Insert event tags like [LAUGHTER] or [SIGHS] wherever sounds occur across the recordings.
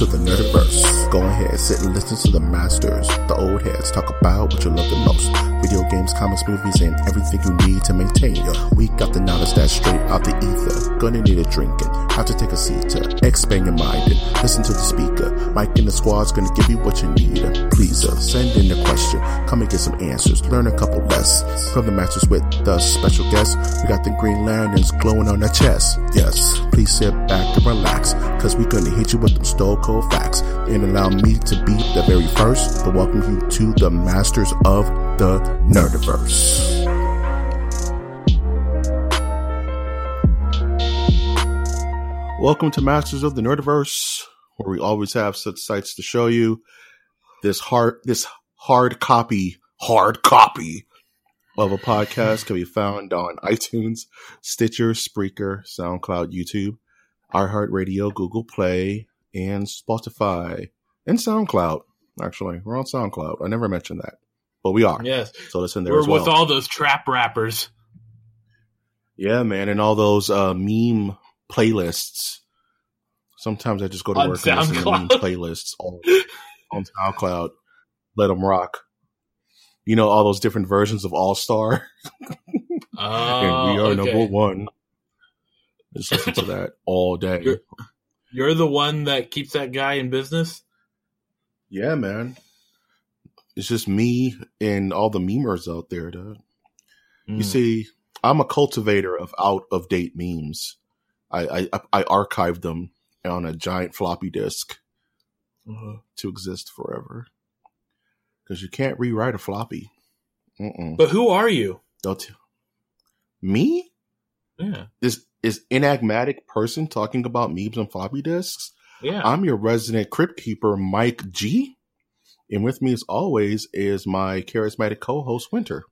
To the Nerdiverse. Go ahead, sit and listen to the masters, the old heads, talk about what you love the most. Video games, comics, movies, and everything you need to maintain your week. Got the knowledge that's straight out the ether. Gonna need a drink and have to take a seat to expand your mind and listen to the speaker. Mike and the squad's gonna give you what you need. Please uh, send in a question. Come and get some answers. Learn a couple lessons from the masters with the special guests. We got the green lanterns glowing on their chest. Yes, please sit back and relax, cause we gonna hit you with them stone cold facts and allow me to be the very first to welcome you to the masters of the Nerdiverse. Welcome to Masters of the Nerdiverse, where we always have such sights to show you. This hard, this hard copy, hard copy of a podcast can be found on iTunes, Stitcher, Spreaker, SoundCloud, YouTube, iHeartRadio, Google Play, and Spotify, and SoundCloud. Actually, we're on SoundCloud. I never mentioned that, but we are. Yes. So listen there We're as well. with all those trap rappers. Yeah, man, and all those uh, meme playlists. Sometimes I just go to On work and listen to meme SoundCloud. playlists all on SoundCloud. Let them rock. You know all those different versions of All Star, Oh, we are okay. number one. Just listen to that all day. You're- You're the one that keeps that guy in business. Yeah, man. It's just me and all the memers out there, dude. Hmm. You see, I'm a cultivator of out of date memes. I, I I archive them on a giant floppy disk Uh-huh. to exist forever. Because you can't rewrite a floppy. Mm-mm. But who are you? Don't you? Me? Yeah, This is enigmatic person talking about memes on floppy disks. Yeah. I'm your resident crypt keeper, Mike G. And with me, as always, is my charismatic co-host, Winter.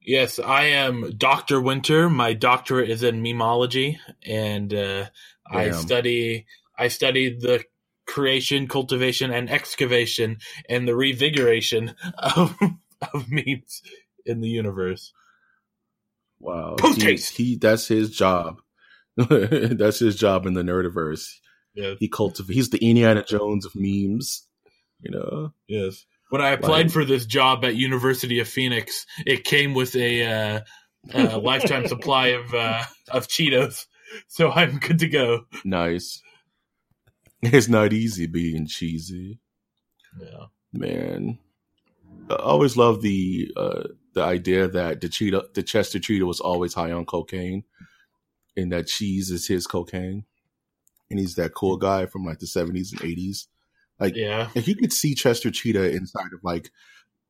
Yes, I am Dr. Winter. My doctorate is in memology, and uh, I study I study the creation, cultivation, and excavation, and the revigoration [LAUGHS] of of memes in the universe. Wow, he, he that's his job. [LAUGHS] that's his job in the nerdiverse. Yes, He cultivates. He's the Indiana Jones of memes. You know. yes. When I applied Like- for this job at University of Phoenix, it came with a, uh, a [LAUGHS] lifetime supply of uh, of Cheetos, so I'm good to go. Nice. It's not easy being cheesy, Yeah. man. I always love the uh, the idea that the cheetah, the Chester Cheetah, was always high on cocaine, and that cheese is his cocaine, and he's that cool guy from like the seventies and eighties. Like, Yeah. like you could see Chester Cheetah inside of like,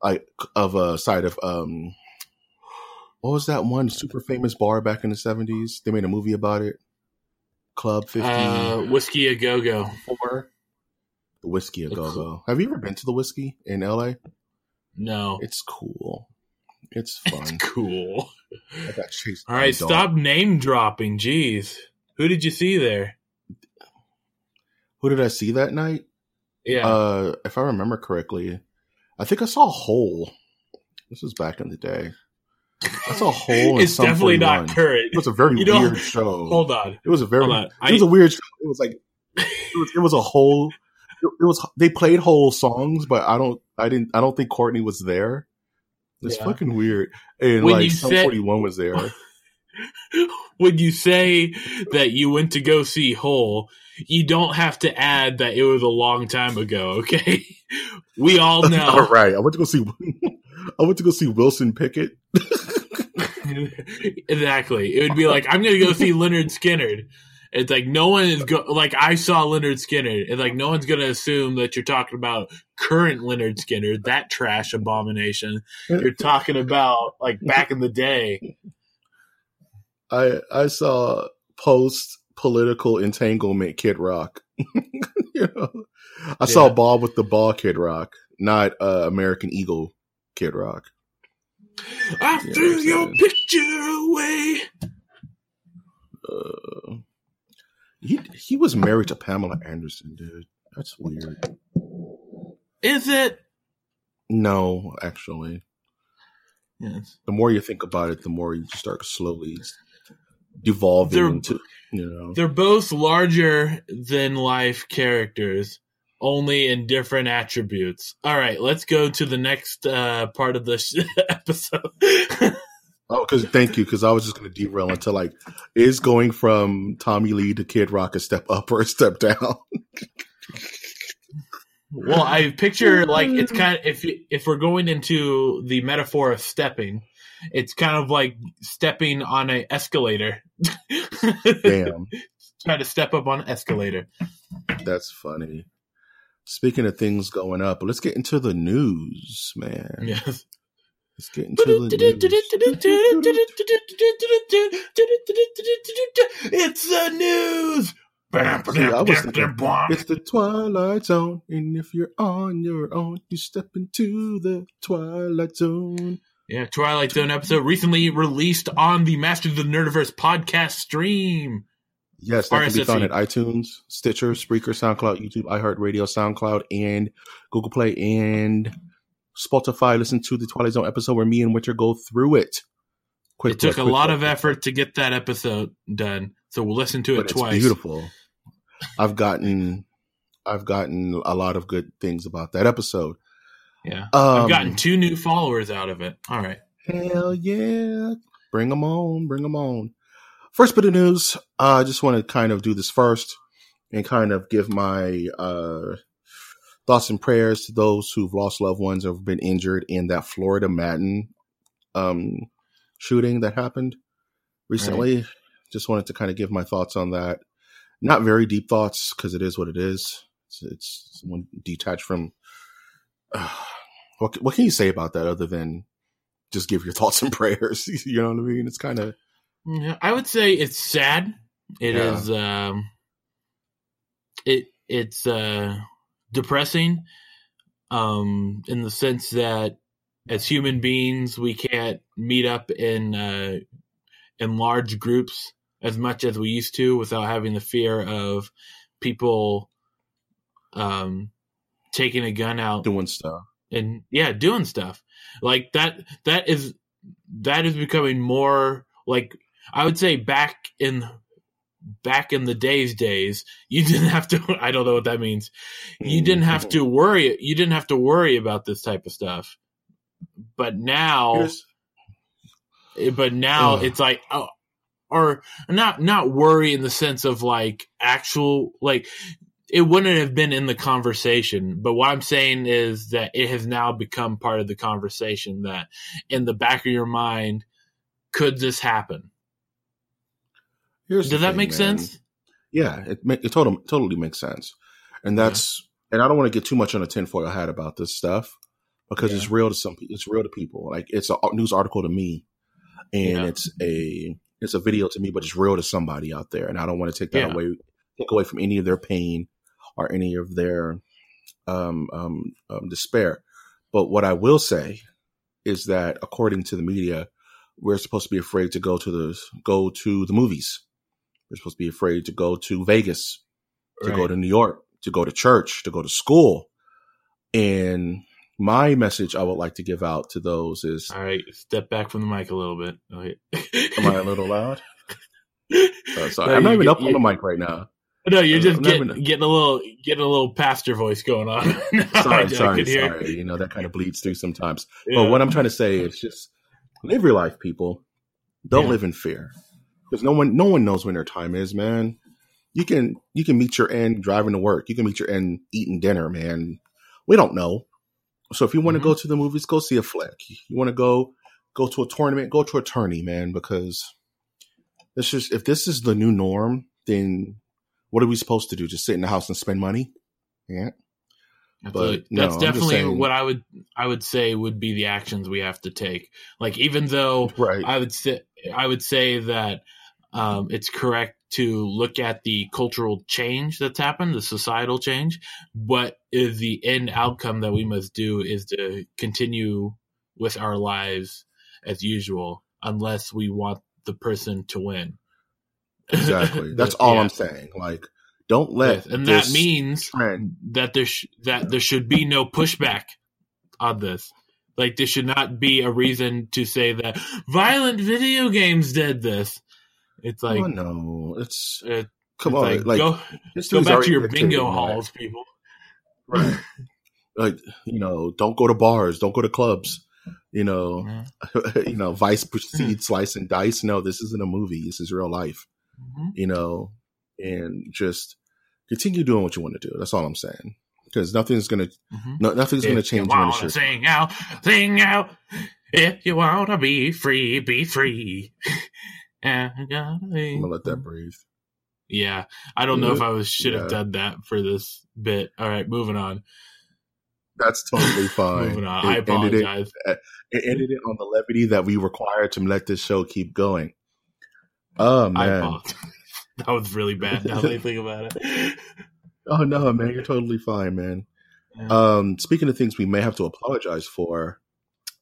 like of a side of um, what was that one super famous bar back in the seventies? They made a movie about it. Club Fifty Uh, whiskey a go go. Four. The whiskey a go go. Have you ever been to the whiskey in LA? No. It's cool. It's [LAUGHS] fun. It's cool. I got chased. All right, dog. stop name dropping. Jeez. Who did you see there? Who did I see that night? Yeah. Uh, if I remember correctly, I think I saw Hole. This was back in the day. I saw [LAUGHS] Hole. it's definitely 41. not current. It was a very You weird show. Hold on. It was a very. It I- was a weird show. It was like it was, it was a whole. It was they played whole songs, but I don't. I didn't. I don't think Courtney was there. It's Yeah. fucking weird. And When like Sum Forty One was there. When you say that you went to go see Hole, you don't have to add that it was a long time ago. Okay, [LAUGHS] we all [LAUGHS] know. All right, I went to go see. [LAUGHS] I went to go see Wilson Pickett. exactly. It would be like I'm going to go see Lynyrd Skynyrd. It's like no one is go like I saw Lynyrd Skynyrd. It's like no one's going to assume that you're talking about current Lynyrd Skynyrd, that trash abomination. You're talking about like back in the day. I I saw post political entanglement Kid Rock. [LAUGHS] you know, I saw Yeah. Bawitdaba Kid Rock, not uh, American Eagle Kid Rock. I Yeah, threw your it. picture away. Uh, he he was married to Pamela Anderson, dude. That's weird. Is it? No, actually, Yes. the more you think about it, the more you start slowly devolving They're- into you know. They're both larger than life characters, only in different attributes. All right, let's go to the next uh, part of this [LAUGHS] episode. [LAUGHS] Oh, because thank you, because I was just going to derail into like, is going from Tommy Lee to Kid Rock a step up or a step down? [LAUGHS] well, I picture like it's kind of if if we're going into the metaphor of stepping, it's kind of like stepping on an escalator. [LAUGHS] Damn, Try to step up on an escalator. that's funny. Speaking of things going up, let's get into the news, man. Yes. Let's get into the news. It's the news. See, I was thinking, it's the Twilight Zone, and if you're on your own, you step into the Twilight Zone. Yeah, Twilight Zone episode recently released on the Masters of the Nerdiverse podcast stream. Yes, that can be found at iTunes, Stitcher, Spreaker, SoundCloud, YouTube, iHeartRadio, SoundCloud, and Google Play and Spotify. Listen to the Twilight Zone episode where me and Winter go through it. Quick, It took plug, a lot plug, of quick effort to get that episode done, so we'll listen to it twice. it's beautiful. I've gotten, I've gotten a lot of good things about that episode. Yeah, Um, I've gotten two new followers out of it. All right. Hell yeah. Bring them on. Bring them on. First bit of news. uh, I just want to kind of do this first and kind of give my uh, thoughts and prayers to those who've lost loved ones or have been injured in that Florida Madden um, shooting that happened recently. Just wanted to kind of give my thoughts on that. Not very deep thoughts because it is what it is. It's, it's someone detached from. [SIGHS] what, what can you say about that other than just give your [LAUGHS] thoughts and prayers. [LAUGHS] you know what I mean? It's kind of Yeah, I would say it's sad. It Yeah. is. Um, it it's uh, depressing, um, in the sense that as human beings we can't meet up in uh, in large groups as much as we used to without having the fear of people um, taking a gun out doing stuff. and yeah, doing stuff like that. That is that is becoming more like I would say back in back in the days days [LAUGHS] you didn't have to I don't know what that means. You hmm. didn't have to worry you didn't have to worry about this type of stuff. But now Here's- eh, but now Ugh. it's like oh, or not not worry in the sense of like actual like it wouldn't have been in the conversation but what i'm saying is that it has now become part of the conversation that in the back of your mind could this happen here's does that thing, make man. sense Yeah, it it totally totally makes sense, and that's and I don't want to get too much on a tinfoil hat about this stuff because Yeah. it's real to some. It's real to people. Like it's a news article to me, and Yeah. it's a it's a video to me, but it's real to somebody out there, and I don't want to take that Yeah. away take away from any of their pain or any of their um, um, um, despair. But what I will say is that according to the media, we're supposed to be afraid to go to the go to the movies. We're supposed to be afraid to go to Vegas, to go to New York, to go to church, to go to school. And my message I would like to give out to those is all right step back from the mic a little bit okay. Am I a little loud? [LAUGHS] Oh, sorry. No, I'm not even get- up on the mic right now. No you're just getting, even- getting a little getting a little pastor voice going on [LAUGHS] No, Sorry, I sorry, sorry. You know, that kind of bleeds through sometimes. Yeah. But what I'm trying to say is just live your life, people. Don't Yeah. live in fear. because no one no one knows when their time is, man. You can you can meet your end driving to work. You can meet your end eating dinner, man. We don't know. So if you want to Mm-hmm. go to the movies, go see a flick. You want to go go to a tournament, go to a tourney, man. Because this is if this is the new norm, then what are we supposed to do? Just sit in the house and spend money? Yeah. That's, But, no, that's I'm definitely saying- what I would I would say would be the actions we have to take. Like even though Right. I would say I would say that um, it's correct to look at the cultural change that's happened, the societal change, but is the end outcome that we must do is to continue with our lives as usual, unless we want the person to win. Exactly. [LAUGHS] That's all Yeah. I'm saying. Like, don't let and that means trend. that there sh- that there should be no pushback on this. Like there should not be a reason to say that violent video games did this. It's like oh no, it's it- come it's on, like, like, go go back to your bingo halls, people. right? like, you know, don't go to bars, don't go to clubs. You know, Yeah. [LAUGHS] you know, Vice hmm. proceeds slice and dice. No, this isn't a movie. This is real life. Mhm. You know, and just continue doing what you want to do. That's all I'm saying. Because nothing's gonna, Mhm. no, nothing's gonna If you change when wanna sing out, sing out. If you wanna be free, be free. [LAUGHS] I gotta be- I'm gonna let that breathe. Yeah, I don't know if I was should have Yeah. done that for this bit. All right, moving on. That's totally [LAUGHS] fine. Moving on. It I ended it- apologize. it ended it on the levity that we require to let this show keep going. Oh I man. [LAUGHS] That was really bad. Now that I think about it. [LAUGHS] Oh no, man, you're totally fine, man. Yeah. Um, speaking of things we may have to apologize for,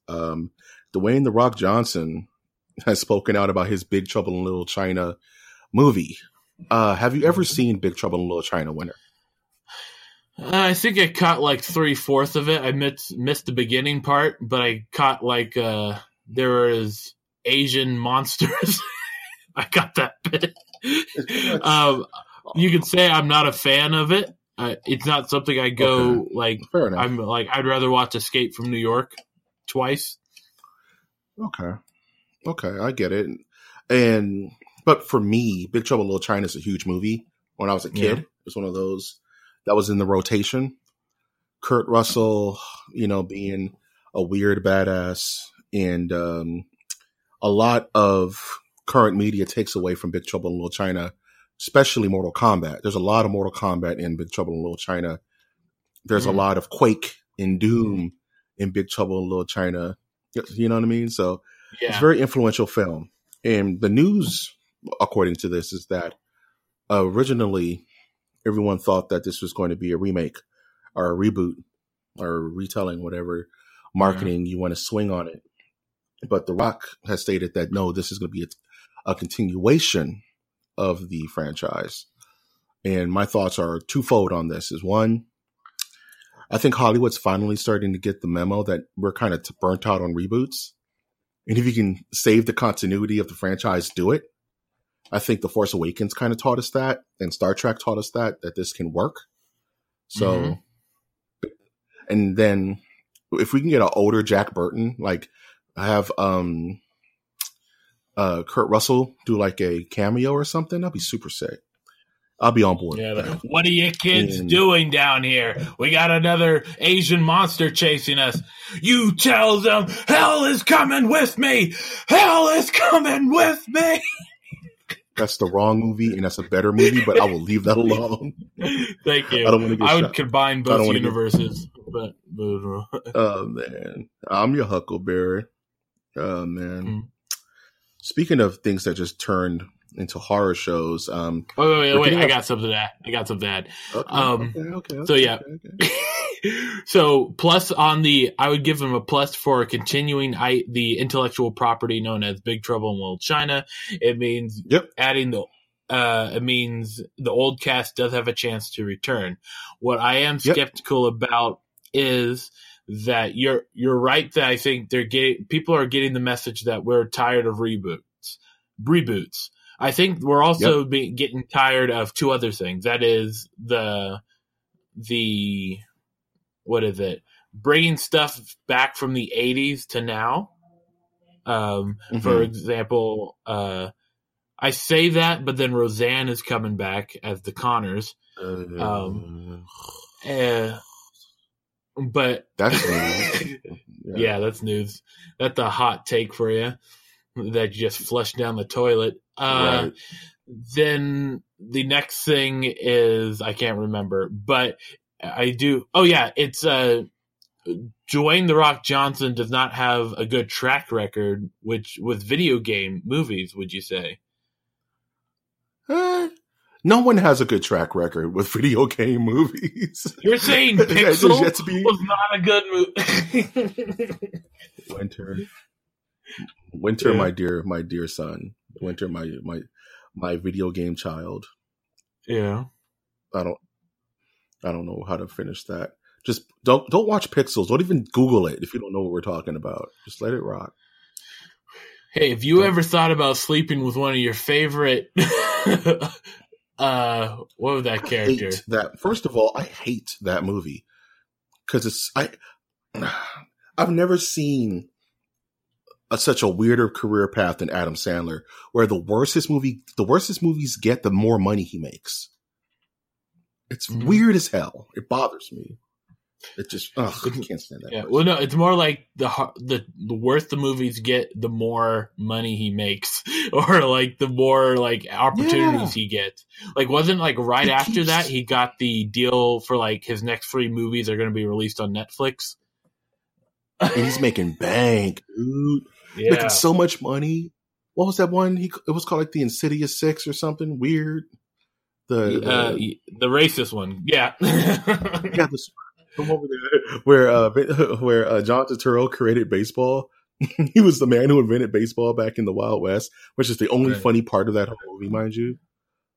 um, Dwayne the Rock Johnson has spoken out about his Big Trouble in Little China movie. Uh, have you ever seen Big Trouble in Little China, Winter? Uh, I think I caught like three fourths of it. I missed missed the beginning part, but I caught like uh there was Asian monsters. [LAUGHS] I got that bit. [LAUGHS] um, you could say I'm not a fan of it. Uh, it's not something I go like. Fair enough. I'm like I'd rather watch Escape from New York twice. Okay. Okay, I get it. And but for me, Big Trouble Little China is a huge movie. When I was a kid, Yeah. it was one of those that was in the rotation. Kurt Russell, you know, being a weird badass, and um, a lot of current media takes away from Big Trouble in Little China, especially Mortal Kombat. There's a lot of Mortal Kombat in Big Trouble in Little China. There's a Mm. lot of Quake and Doom in Big Trouble in Little China. You know what I mean? So it's a very influential film. And the news, according to this, is that originally everyone thought that this was going to be a remake or a reboot or a retelling, whatever marketing you want to swing on it. But The Rock has stated that no, this is going to be a, a continuation of the franchise. And my thoughts are twofold on this. Is one, I think Hollywood's finally starting to get the memo that we're kind of burnt out on reboots. And if you can save the continuity of the franchise, do it. I think The Force Awakens kind of taught us that, and Star Trek taught us that, that this can work. So, Mhm. and then if we can get an older Jack Burton, like I have um uh Kurt Russell do like a cameo or something, that'd be super sick. I'll be on board. Yeah, like, what are you kids And- doing down here? We got another Asian monster chasing us. You tell them hell is coming with me. Hell is coming with me. That's the wrong movie, and that's a better movie, but I will leave that alone. [LAUGHS] Thank you. I don't want to get I would shot. combine both don't get- universes, but, but Oh man, I'm your Huckleberry. Oh man. Hmm. Speaking of things that just turned into horror shows, um, wait, wait, wait, wait. I got something to add. I got something to add. okay, Um, okay, okay, so yeah. [LAUGHS] so plus on the, I would give them a plus for continuing I, the intellectual property known as Big Trouble in Little China. It means Yep. adding the, uh, it means the old cast does have a chance to return. What I am Yep. skeptical about is that you're you're right that I think they're getting people are getting the message that we're tired of reboots. Reboots. I think we're also be, getting tired of two other things. That is the the what is it? Bringing stuff back from the 80s to now. Um, For Mhm. example, uh, I say that, but then Roseanne is coming back as the Connors. Uh, Um, Uh, but that's news. [LAUGHS] yeah. that's news. That's a hot take for you. That you just flushed down the toilet. Uh, Right. Then the next thing is I can't remember, but I do. Oh yeah, it's uh, Dwayne the Rock Johnson does not have a good track record, which with video game movies. Would you say? Eh, no one has a good track record with [LAUGHS] video game movies. You're saying [LAUGHS] There's Pixel yet to be was not a good movie. [LAUGHS] winter. Winter, Yeah. my dear, my dear son. Winter, my my my video game child. yeah. I don't I don't know how to finish that. Just don't don't watch Pixels. Don't even Google it if you don't know what we're talking about. Just let it rock. Hey, have you ever thought about sleeping with one of your favorite? Uh, what was that character? that. First of all, I hate that movie because it's I. [SIGHS] I've never seen a, such a weirder career path than Adam Sandler, where the worse his movie, the worse his movies get, the more money he makes. It's Mhm. weird as hell. It bothers me. It just, ugh, I can't stand that. Yeah, person. well, no, it's more like the the the worse the movies get, the more money he makes, [LAUGHS] or like the more like opportunities he gets. Like, wasn't like right He after keeps- that he got the deal for like his next three movies are going to be released on Netflix. and he's making [LAUGHS] bank, dude. Yeah, Making so much money. What was that one? He it was called like the Insidious Six or something weird. The, the uh, the racist one. Yeah, [LAUGHS] yeah, the, the one where, where uh [LAUGHS] where uh, John Turturro created baseball. [LAUGHS] he was the man who invented baseball back in the Wild West, which is the only Right. funny part of that whole movie, mind you.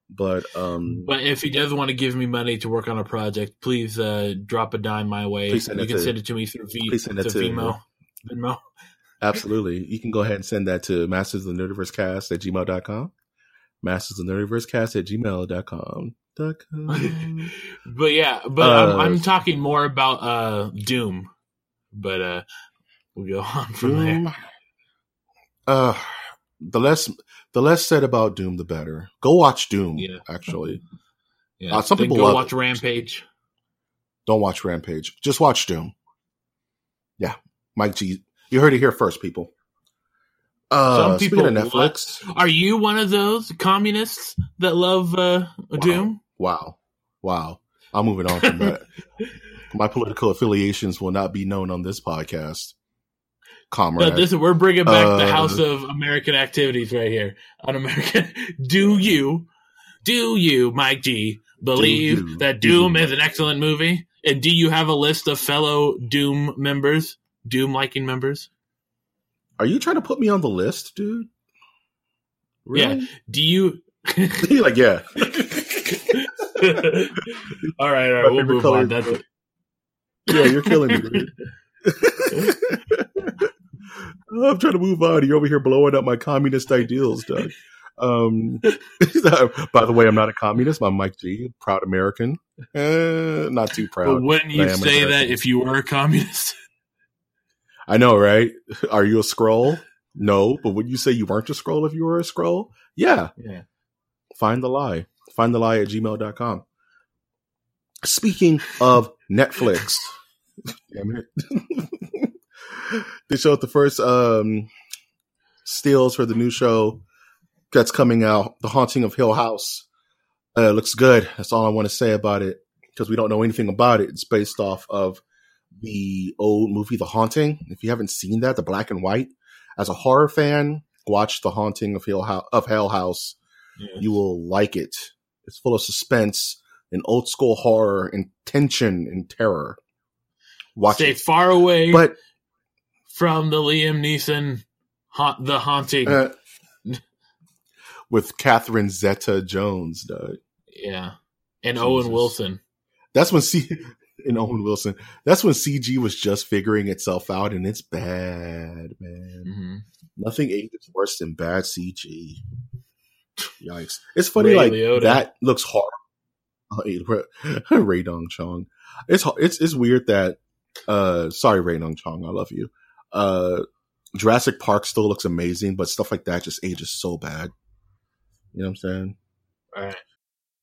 But um, But if he does want to give me money to work on a project, please uh, drop a dime my way. You can to- send it to me through v- please send it to- Venmo. Venmo. absolutely, you can go ahead and send that to Masters of the Nerdiverse Cast at gmail.com. Masters of the Nerdiverse Cast at gmail.com. Dot com. [LAUGHS] but yeah, but I'm, Uh, I'm talking more about uh, Doom. But uh, we'll go [LAUGHS] on from there. Uh, the less the less said about Doom, the better. Go watch Doom. Yeah. Actually, [LAUGHS] Yeah. Uh, some Then people go watch it. Rampage. don't watch Rampage. Just watch Doom. Yeah, Mike G. You heard it here first, people. Uh, Some speaking people of Netflix, Are you one of those communists that love uh, Doom? wow, wow. I'm moving on from that. [LAUGHS] My political affiliations will not be known on this podcast, comrade. No, this we're bringing back the Uh, House of American Activities right here on American. [LAUGHS] Do you, do you, Mike G, believe you, that Doom you, is an excellent movie? And do you have a list of fellow Doom members, Doom liking members? Are you trying to put me on the list, dude? Really? Do you? [LAUGHS] Like, yeah. [LAUGHS] all right, all My we'll move on. That's blue. Yeah, you're killing me, dude. [LAUGHS] I'm trying to move on. You're over here blowing up my communist ideals, Doug. Um, by the way, I'm not a communist. I'm Mike G, proud American. Uh, not too But proud. wouldn't you I am say that if you were a communist? I know, right? [LAUGHS] Are you a Skrull? No, but would you say you weren't a Skrull if you were a Skrull? Yeah. Yeah. Find the lie. Find the lie at gmail.com. Speaking of Netflix, [LAUGHS] damn it. [LAUGHS] they showed the first um, stills for the new show that's coming out, The Haunting of Hill House. Uh, it looks good. That's all I want to say about it because we don't know anything about it. It's based off of the old movie, The Haunting. If you haven't seen that, the black and white, as a horror fan, watch The Haunting of Hill, Hou- of Hell House you will like it. It's full of suspense and old school horror and tension and terror. Watch Stay it. far away But from the Liam Neeson, haunt, the haunting. uh, with Catherine Zeta Jones, Doug. yeah, and Jesus. Owen Wilson. That's when C and Owen Wilson. That's when CG was just figuring itself out, and it's bad, man. hmm Nothing ages worse than bad CG. [SNIFFS] Yikes! It's funny, Ray like Liotta. that looks hard. [LAUGHS] Ray- [LAUGHS] Rae Dawn Chong. It's it's it's weird that. Uh, sorry, Rae Dawn Chong. I love you. Uh, Jurassic Park still looks amazing, but stuff like that just ages so bad. You know what I'm saying? All right.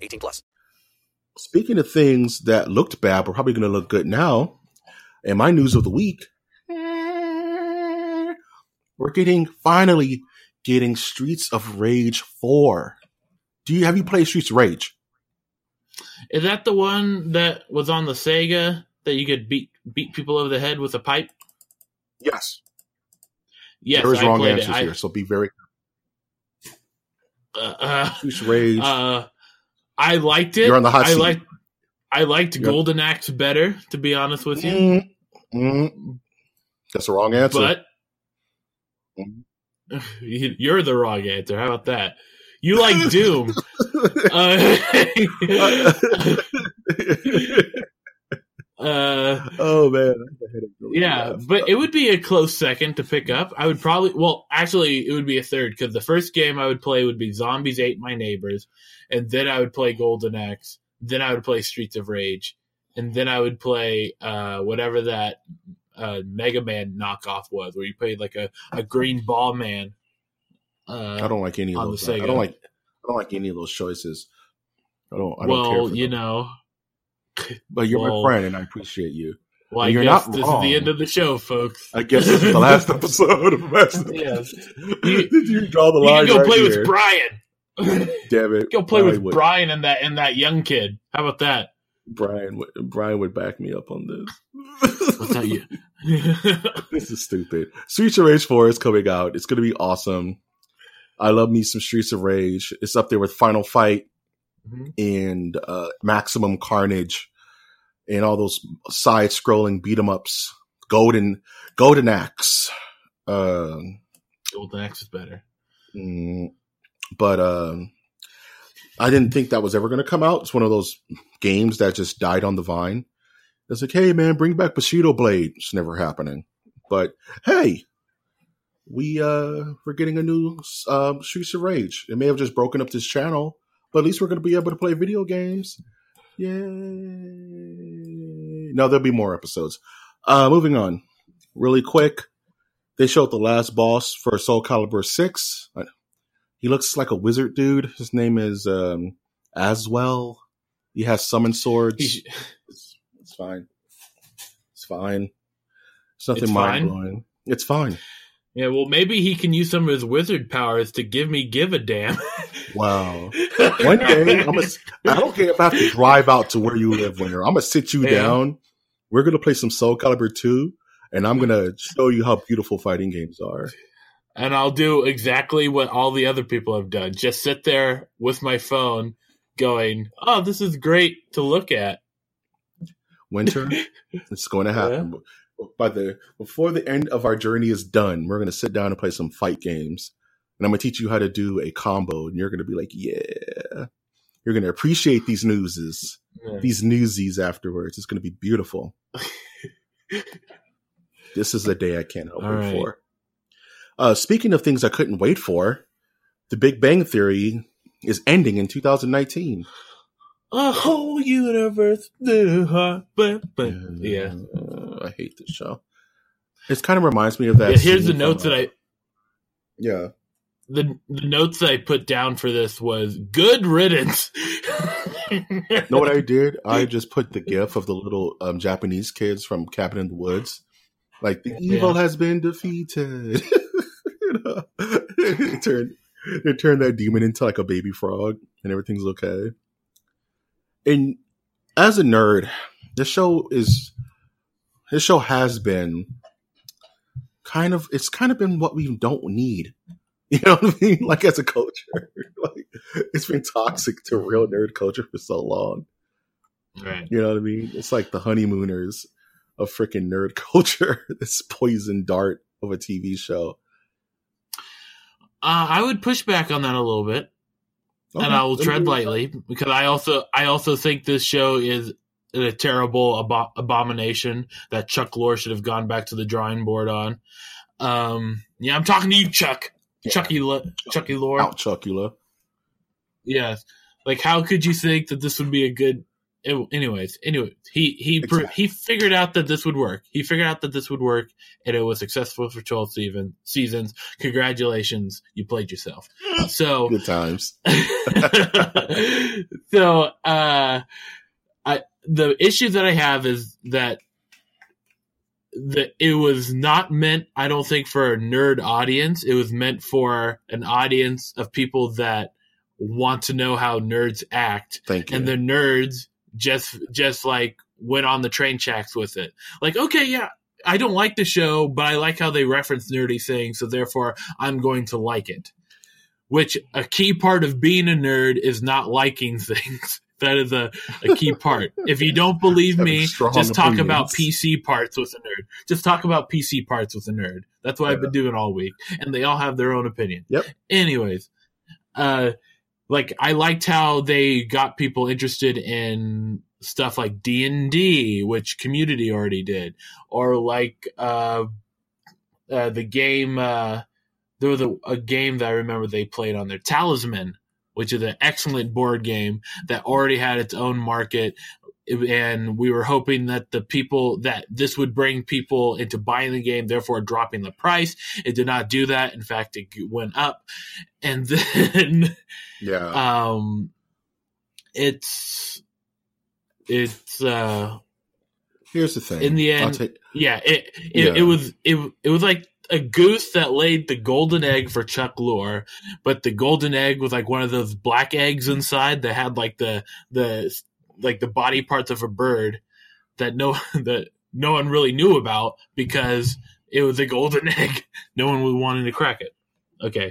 18 plus. Speaking of things that looked bad, we're probably going to look good now, and my news of the week, we're getting finally getting Streets of Rage 4. Do you have you played Streets of Rage? Is that the one that was on the Sega that you could beat beat people over the head with a pipe? Yes. Yes, there is I wrong answers it. I- here, so be very uh, uh, Streets of Rage. uh, I liked it. You're on the hot I seat. liked I liked Yep. Golden Axe better, to be honest with you. Mm, mm. That's the wrong answer. But Mhm. [LAUGHS] you're the wrong answer. How about that? You like [LAUGHS] Doom. [LAUGHS] uh, uh, oh man, yeah, but it would be a close second to pick up. I would probably, well, actually, it would be a third because the first game I would play would be Zombies Ate My Neighbors, and then I would play Golden Axe, then I would play Streets of Rage, and then I would play uh, whatever that uh, Mega Man knockoff was, where you played like a, a green ball man. Uh, I don't like any of those. I don't like. I don't like any of those choices. I don't. I don't care well, you know, [LAUGHS] But you're well- my friend, and I appreciate you. well, I You're guess not this wrong. is the end of the show, folks. I guess this is the last [LAUGHS] episode of Master. Yes. [LAUGHS] Did you draw the You line can go right play here? with Brian. Damn it! Go play Brian with would, Brian and that and that young kid. How about that? Brian would, Brian would back me up on this. I'll tell you? this is stupid. Streets of Rage 4 is coming out. It's going to be awesome. I love me some Streets of Rage. It's up there with Final Fight Mhm. and uh, Maximum Carnage and all those side scrolling beat 'em ups. Golden, Golden Axe. Uh, Golden Axe is better. mm, but um, I didn't think that was ever going to come out. It's one of those games that just died on the vine. It's like, hey man, bring back Bushido Blade. It's never happening. But hey, we uh we're getting a new um, Streets of Rage. It may have just broken up this channel, but at least we're going to be able to play video games. Yay! No, there'll be more episodes. Uh, moving on, really quick. They showed the last boss for Soul Calibur Six. Uh, He looks like a wizard dude. His name is um, Azwel. He has summon swords. It's, it's fine. It's fine. It's nothing mind blowing. It's fine. Yeah, well, maybe he can use some of his wizard powers to give me give a damn. [LAUGHS] Wow. One day, I'm gonna, don't care if I have to drive out to where you live, Winter. I'm gonna sit you Yeah. down. We're gonna play some Soul Calibur 2, and I'm gonna show you how beautiful fighting games are. and I'll do exactly what all the other people have done. Just sit there with my phone, going, "Oh, this is great to look at." Winter, it's going [LAUGHS] to happen. By the before the end of our journey is done, we're gonna sit down and play some fight games, and I'm gonna teach you how to do a combo, and you're gonna be like, "Yeah." You're gonna appreciate these newses, Yeah. these newsies afterwards. It's gonna be beautiful. [LAUGHS] this is a day I can't help wait right. for. Uh, speaking of things I couldn't wait for, The Big Bang Theory is ending in 2019. A whole universe, but but yeah. Uh, I hate this show. It kind of reminds me of that. yeah here's the notes from, that uh, I Yeah. the the notes that I put down for this was good riddance. know what I did? I [LAUGHS] just put the gif of the little um, Japanese kids from Cabin in the Woods. Like the evil has been defeated. [LAUGHS] you know? [LAUGHS] they turn they turn that demon into like a baby frog and everything's okay. And as a nerd, this show is this show has been kind of it's kind of been what we don't need. [LAUGHS] You know what I mean? Like as a culture. [LAUGHS] like it's been toxic to real nerd culture for so long. right. You know what I mean? It's like the honeymooners of freaking nerd [LAUGHS] culture. this poison dart of a TV show. Uh, I would push back on that a little bit, and I will tread lightly because I also I also think this show is a terrible abo- abomination that Chuck Lorre should have gone back to the drawing board on. Um, yeah, I'm talking to you, Chuck. Yeah. Chucky, Chucky Lore. Out Chuckula. Yes. Like, how could you think that this would be a good? It- anyways, anyway, he he Exactly. he figured out that this would work. He figured out that this would work, and it was successful for twelve season, seasons. Congratulations, you played yourself. [LAUGHS] So, Good times. [LAUGHS] [LAUGHS] so uh, I the issue that I have is that that it was not meant i don't think for a nerd audience it was meant for an audience of people that want to know how nerds act Thank you. and the nerds just just like went on the train tracks with it. Like okay yeah i don't like the show but i like how they reference nerdy things so therefore i'm going to like it. Which a key part of being a nerd is not liking [LAUGHS] things. That is a, a key [LAUGHS] part. If you don't believe me just talk about pc parts with a nerd. Just talk about pc parts with a nerd. That's what i've been doing all week and they all have their own opinion. Yep. anyways uh like I liked how they got people interested in stuff like D and D, which Community already did, or like uh, uh, the game. Uh, there was a, a game that I remember they played on their Talisman, which is an excellent board game that already had its own market. And we were hoping that the people that this would bring people into buying the game, therefore dropping the price. It did not do that. In fact, it went up. And [LAUGHS] then yeah. um it's it's uh Here's the thing. in the end- take- yeah it it, Yeah. it was it, it was like a goose that laid the golden egg for Chuck Lorre, but the golden egg was like one of those black eggs inside that had like the the like the body parts of a bird that no [LAUGHS] that no one really knew about because it was a golden [LAUGHS] egg. No one was wanting to crack it. Okay.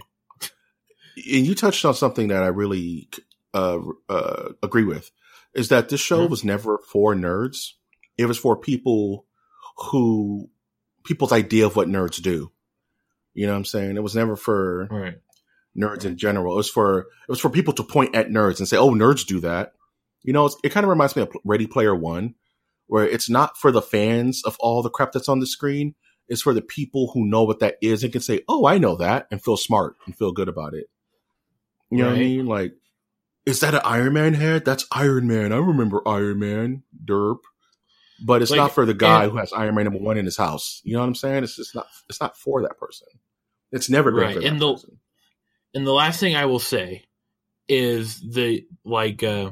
and you touched on something that I really uh, uh, agree with is that this show Mhm. was never for nerds. It was for people who people's idea of what nerds do. You know what I'm saying? It was never for right. nerds in general. It was for it was for people to point at nerds and say, "Oh, nerds do that." You know, it's, it kind of reminds me of Ready Player One, where it's not for the fans of all the crap that's on the screen. It's for the people who know what that is and can say, "Oh, I know that," and feel smart and feel good about it. You know what I mean? Like, is that an Iron Man head? That's Iron Man. I remember Iron Man. Derp. But it's Like, not for the guy and- who has Iron Man number one in his house. You know what I'm saying? It's just not. It's not for that person. It's never Right, for that and the- person. and the last thing I will say is the like uh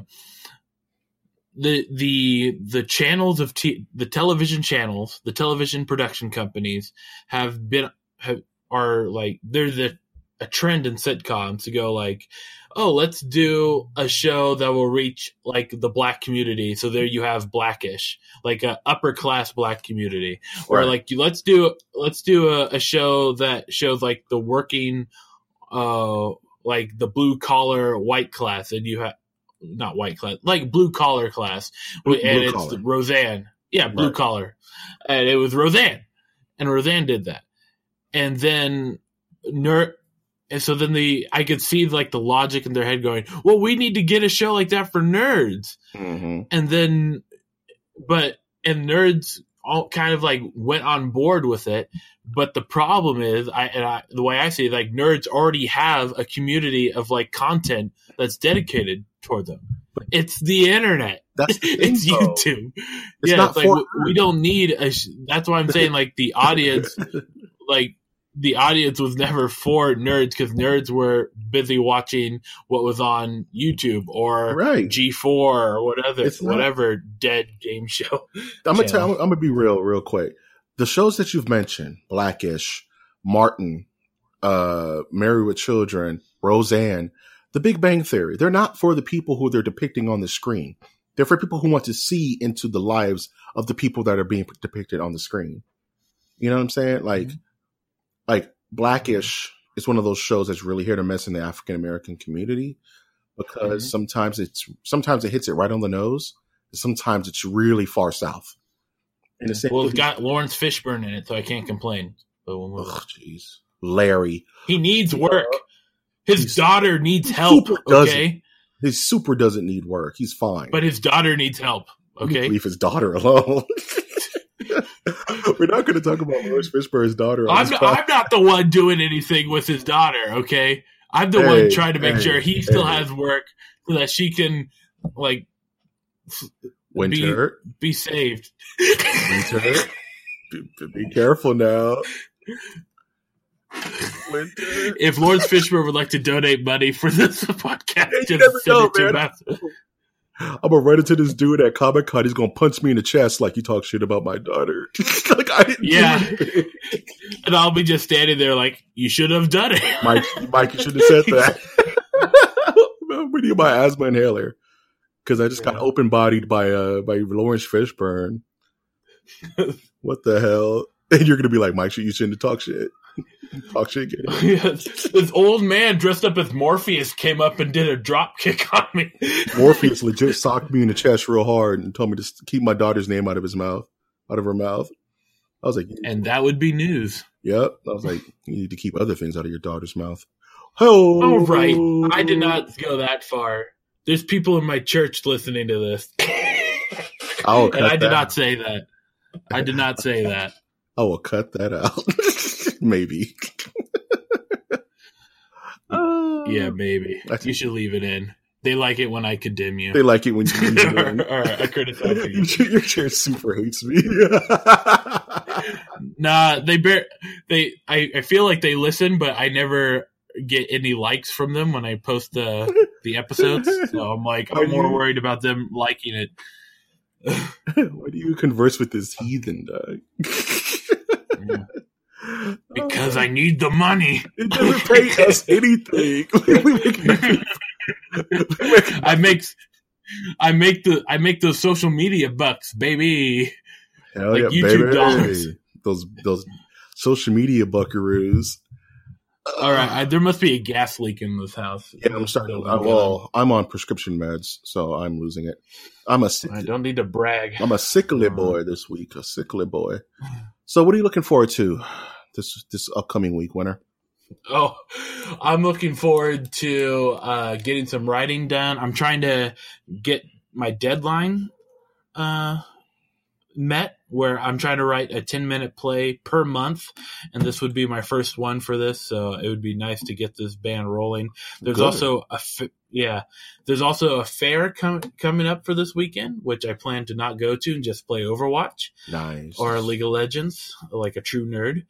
the the the channels of t- the television channels, the television production companies have been have are like there's a a trend in sitcoms to go like oh let's do a show that will reach like the black community. So there you have blackish like a upper class black community. Or like you let's do let's do a, a show that shows like the working uh like the blue collar white class and you have not white class like blue collar class. Blue- and blue it's collar. roseanne. Yeah blue Right. collar. And it was roseanne. And roseanne did that. And then nerd and so then the i could see like the logic in their head going well we need to get a show like that for nerds. Hmm and then but and nerds all kind of like went on board with it. But the problem is, I, and I the way I see it, like nerds already have a community of like content that's dedicated toward them. It's the internet. That's the [LAUGHS] thing, it's though. YouTube. It's yeah, not it's like we, we don't need a. sh- That's why I'm saying like the audience, [LAUGHS] like the audience was never for nerds because nerds were busy watching what was on YouTube or Right. G4 or whatever It's not- whatever dead game [LAUGHS] show. I'm gonna tell. channel. I'm gonna be real, real quick. The shows that you've mentioned, Blackish, Martin, uh, Married with Children, Roseanne, The Big Bang Theory, they're not for the people who they're depicting on the screen. They're for people who want to see into the lives of the people that are being depicted on the screen. You know what I'm saying? Like, like Blackish is one of those shows that's really here to mess in the African American community because Mhm. sometimes it's sometimes it hits it right on the nose. Sometimes it's really far south. And the same Well, it's got Laurence Fishburne in it, so I can't complain. But we'll. Ugh, jeez. Larry. he needs work. His He's- daughter needs help. Okay, His super doesn't need work. He's fine. but his daughter needs help. Okay, Leave his daughter alone. [LAUGHS] We're not going to talk about Laurence Fishburne's daughter. I'm. I'm not the one doing anything with his daughter. Okay, I'm the Hey, one trying to make hey, sure he still has work so that she can like Winter. be saved. Winter. [LAUGHS] be, be careful now. Winter. if Laurence Fishburne would like to donate money for this [LAUGHS] podcast, you just never send know, it to man. Matthew. I'm gonna run into this dude at Comic Con. He's gonna punch me in the chest like he talks shit about my daughter. [LAUGHS] like I didn't. Yeah. and I'll be just standing there like, you should have done it. [LAUGHS] Mike, Mike, you should have said that. [LAUGHS] we need my asthma inhaler because I just got open bodied by uh by Laurence Fishburne. what the hell? And you're gonna be like, Mike, you shouldn't talk shit. Talk shit. Get this old man dressed up as Morpheus came up and did a drop kick on me. Morpheus legit socked me in the chest real hard and told me to keep my daughter's name out of his mouth, out of her mouth. I was like, and that would be news. Yep. I was like, you need to keep other things out of your daughter's mouth. Oh, all right. I did not go that far. There's people in my church listening to this. And I did that. not say that. I did not say that. I will cut that out. [LAUGHS] [LAUGHS] Maybe. [LAUGHS] Yeah, uh, maybe. That's- You should leave it in. They like it when I condemn you. They like it when you [LAUGHS] condemn. it. or, or I criticize you. your, your chair super hates me. Nah, they bear they I, I feel like they listen, but I never get any likes from them when I post the the episodes. So I'm like Are I'm more you- worried about them liking it. Why do you converse with this heathen, Doug? Because I need the money. It doesn't pay [LAUGHS] us anything. [LAUGHS] we make [LAUGHS] nothing. We make- I make I make the I make those social media bucks, baby. Hell Like yeah, YouTube baby. dollars. Those those social media buckaroos. All right, I, there must be a gas leak in this house. Yeah, I'm starting. Uh, well, I'm on prescription meds, so I'm losing it. I'm a sick, I don't need to brag. I'm a sickly boy this week. A sickly boy. So, what are you looking forward to this this upcoming week, winter? Oh, I'm looking forward to uh, getting some writing done. I'm trying to get my deadline uh, met where I'm trying to write a 10 minute play per month. And this would be my first one for this. So it would be nice to get this band rolling. There's Good. also a, fa- yeah, there's also a fair com- coming up for this weekend, which I plan to not go to and just play Overwatch Nice or League of Legends like a true nerd.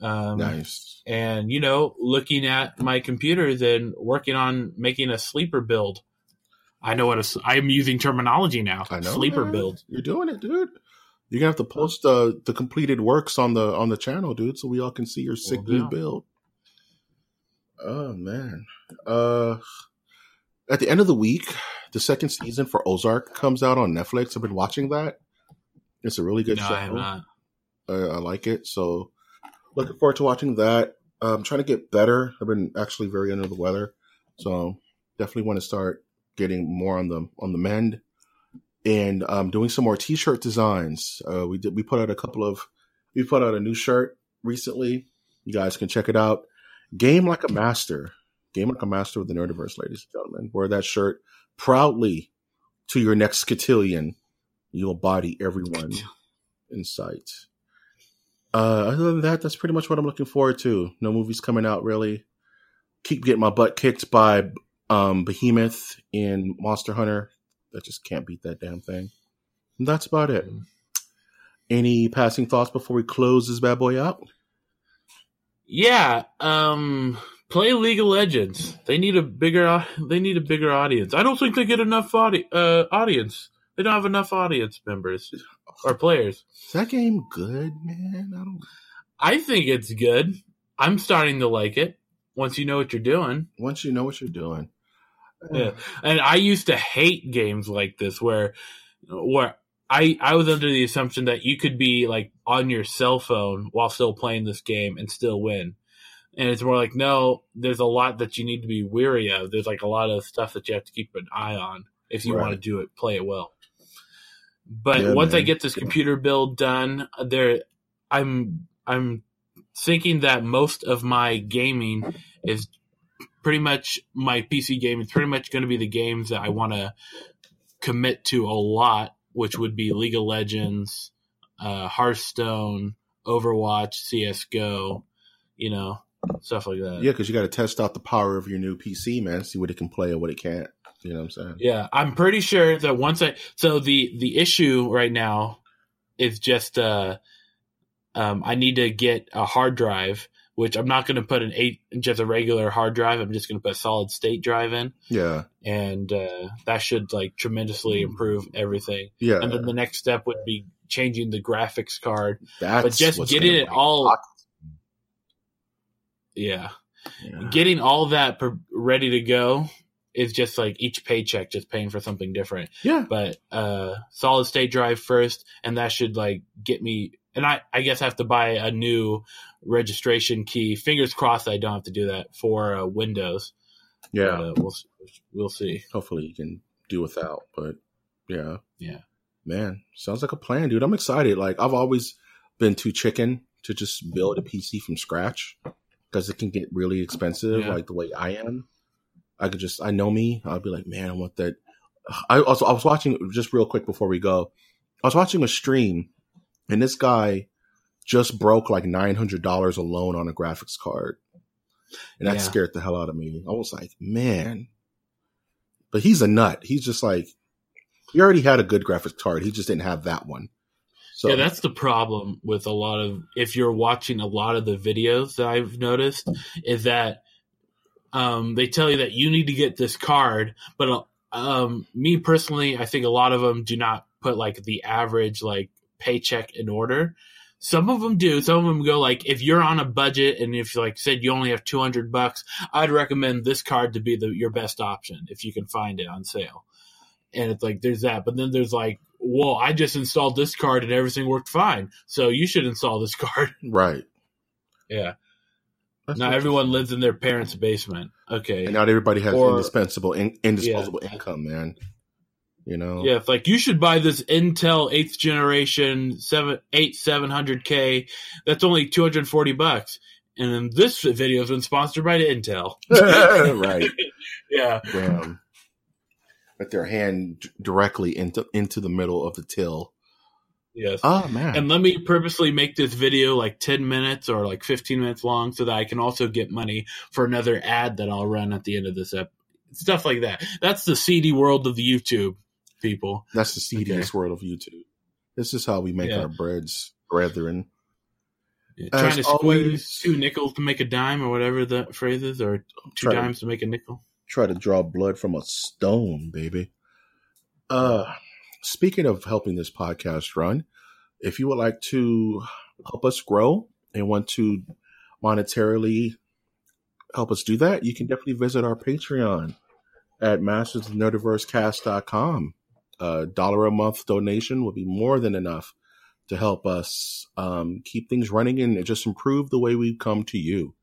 Um, Nice. and you know looking at my computer, and working on making a sleeper build i know what a, i'm using terminology now I know. sleeper man. build You're doing it, dude. You're gonna have to post uh, the completed works on the on the channel, dude, so we all can see your sick Will new build. Oh man. Uh at the end of the week, the second season for Ozark comes out on Netflix. I've been watching that. It's a really good no show. i I, I like it. So looking forward to watching that. I'm trying to get better. I've been actually very under the weather, so definitely want to start getting more on the on the mend and um, doing some more t-shirt designs. Uh, we did we put out a couple of we put out a new shirt recently. You guys can check it out. Game like a master. Game like a master with the Nerdiverse, ladies and gentlemen. Wear that shirt proudly to your next cotillion. You'll body everyone [LAUGHS] in sight. Uh, other than that, that's pretty much what I'm looking forward to. No movies coming out really. Keep getting my butt kicked by um, Behemoth in Monster Hunter. I just can't beat that damn thing. And that's about it. Any passing thoughts before we close this bad boy out? Yeah, um, play League of Legends. They need a bigger. They need a bigger audience. I don't think they get enough audi- uh, audience. They don't have enough audience members or players. Is that game good, man? I don't. I think it's good. I'm starting to like it once you know what you're doing. Once you know what you're doing, Yeah. And I used to hate games like this where where I I was under the assumption that you could be like on your cell phone while still playing this game and still win. And it's more like no, there's a lot that you need to be weary of. There's like a lot of stuff that you have to keep an eye on if you Right. want to do it, play it well. But Yeah, once I get this computer build done, there I'm I'm thinking that most of my gaming is pretty much my PC game It's pretty much going to be the games that I want to commit to a lot, which would be League of Legends, uh, Hearthstone, Overwatch, CS:GO, you know, stuff like that. yeah, because you got to test out the power of your new PC, man. See what it can play and what it can't. You know what I'm saying? Yeah, I'm pretty sure that once I so the the issue right now is just uh um I need to get a hard drive, which I'm not going to put an eight just a regular hard drive. I'm just going to put a solid state drive in, Yeah, and uh, that should like tremendously improve everything. yeah. And then the next step would be changing the graphics card, That's but just getting it all. Yeah, Yeah. getting all that per- ready to go is just like each paycheck just paying for something different. Yeah, but uh solid state drive first and that should like get me and i i guess i have to buy a new registration key fingers crossed i don't have to do that for uh, windows yeah. But, uh, we'll we'll see Hopefully you can do without, but yeah, yeah man, sounds like a plan, dude. I'm excited. Like I've always been too chicken to just build a PC from scratch because it can get really expensive. Yeah. Like the way I am, I could just I know me. I'll be like, man, I want that. I also I was watching just real quick before we go. I was watching a stream, and this guy just broke like nine hundred dollars alone on a graphics card, and that Yeah. scared the hell out of me. I was like, man, but he's a nut. He's just like he already had a good graphics card. He just didn't have that one. So yeah that's the problem with a lot of if you're watching a lot of the videos that i've noticed is that um they tell you that you need to get this card but um me personally i think a lot of them do not put like the average like paycheck in order. Some of them do. Some of them go like if you're on a budget and if like said you only have 200 bucks i'd recommend this card to be the your best option if you can find it on sale. And it's like there's that. But then there's like well i just installed this card and everything worked fine. So you should install this [LAUGHS] card. Right. yeah That's now what- everyone lives in their parents basement okay and not everybody has Or- indispensable in, indisposable income, man. You know. yeah it's like you should buy this intel 8th generation 7 8 700k that's only 240 bucks and then this video has been sponsored by intel [LAUGHS] right. [LAUGHS] yeah Damn. With their hand directly into into the middle of the till. Yes Oh man. and let me purposely make this video like 10 minutes or like 15 minutes long so that I can also get money for another ad that I'll run at the end of this ep- stuff like that. That's the seedy world of the YouTube people. That's the seediest world of YouTube. This is how we make Yeah. our breads, brethren. As Trying to squeeze always- two nickels to make a dime or whatever the phrase is, or two Try to- dimes to make a nickel. Try to draw blood from a stone, baby. Uh speaking of helping this podcast run, if you would like to help us grow and want to monetarily help us do that, you can definitely visit our Patreon at mastersofnerdiversecast.com. A dollar a month donation would be more than enough to help us um, keep things running and just improve the way we come to you.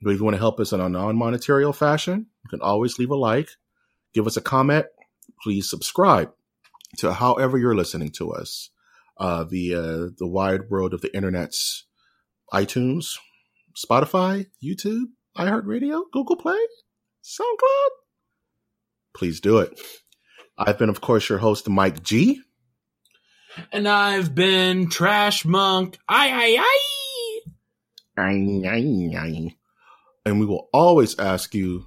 But if you want to help us in a non-monetary fashion, you can always leave a like, give us a comment, please subscribe to however you're listening to us. Uh, the uh, the wide world of the internet's iTunes, Spotify, YouTube, iHeartRadio, Google Play, SoundCloud. Please do it. I've been, of course, your host, Mike G. And I've been Trash Monk. Aye, aye, aye. Aye, aye, aye. And we will always ask you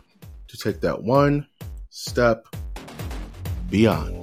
to take that one step beyond.